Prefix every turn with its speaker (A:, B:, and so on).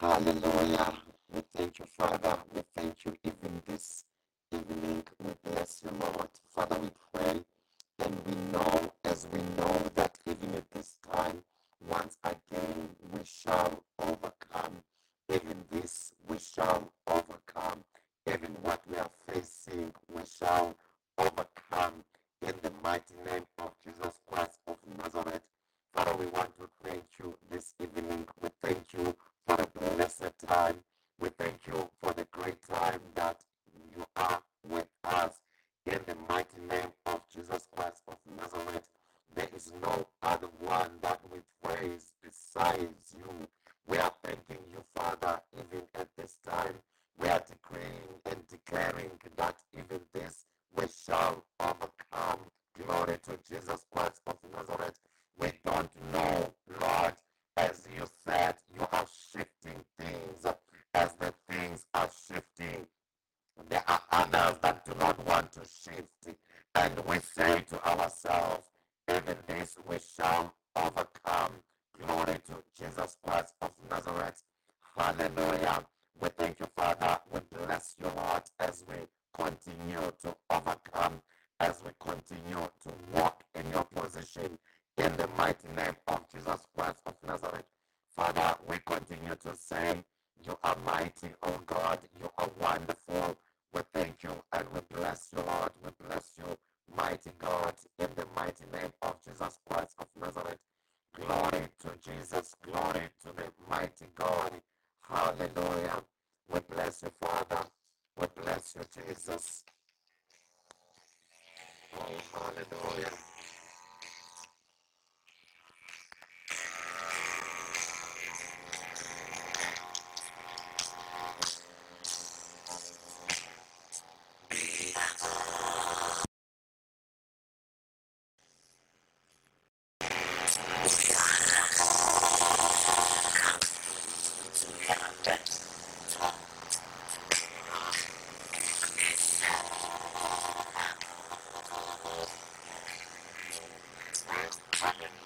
A: Hallelujah. We thank you, Father. We thank you even this evening. We bless you, Lord. Father, we time. We thank you for the great time that you are with us. In the mighty name of Jesus Christ of Nazareth, there is no other one that we praise besides you. We are thanking you, Father, even at this time. We are decreeing and declaring that even this we shall overcome. Glory to Jesus Christ of Nazareth. We don't know, Lord, as you said, you are shifting things. As the things are shifting, there are others that do not want to shift. And we say to ourselves, even this overcome. Glory to Jesus Christ of Nazareth. Hallelujah. We thank you, Father. We bless you, Lord, as we continue to overcome, as we continue to walk in your position in the mighty name of Jesus Christ of Nazareth. Father, we continue to say, You are mighty, oh God. You are wonderful. We thank you and we bless you, Lord. We bless you, mighty God, in the mighty name of Jesus Christ of Jesus. Fucking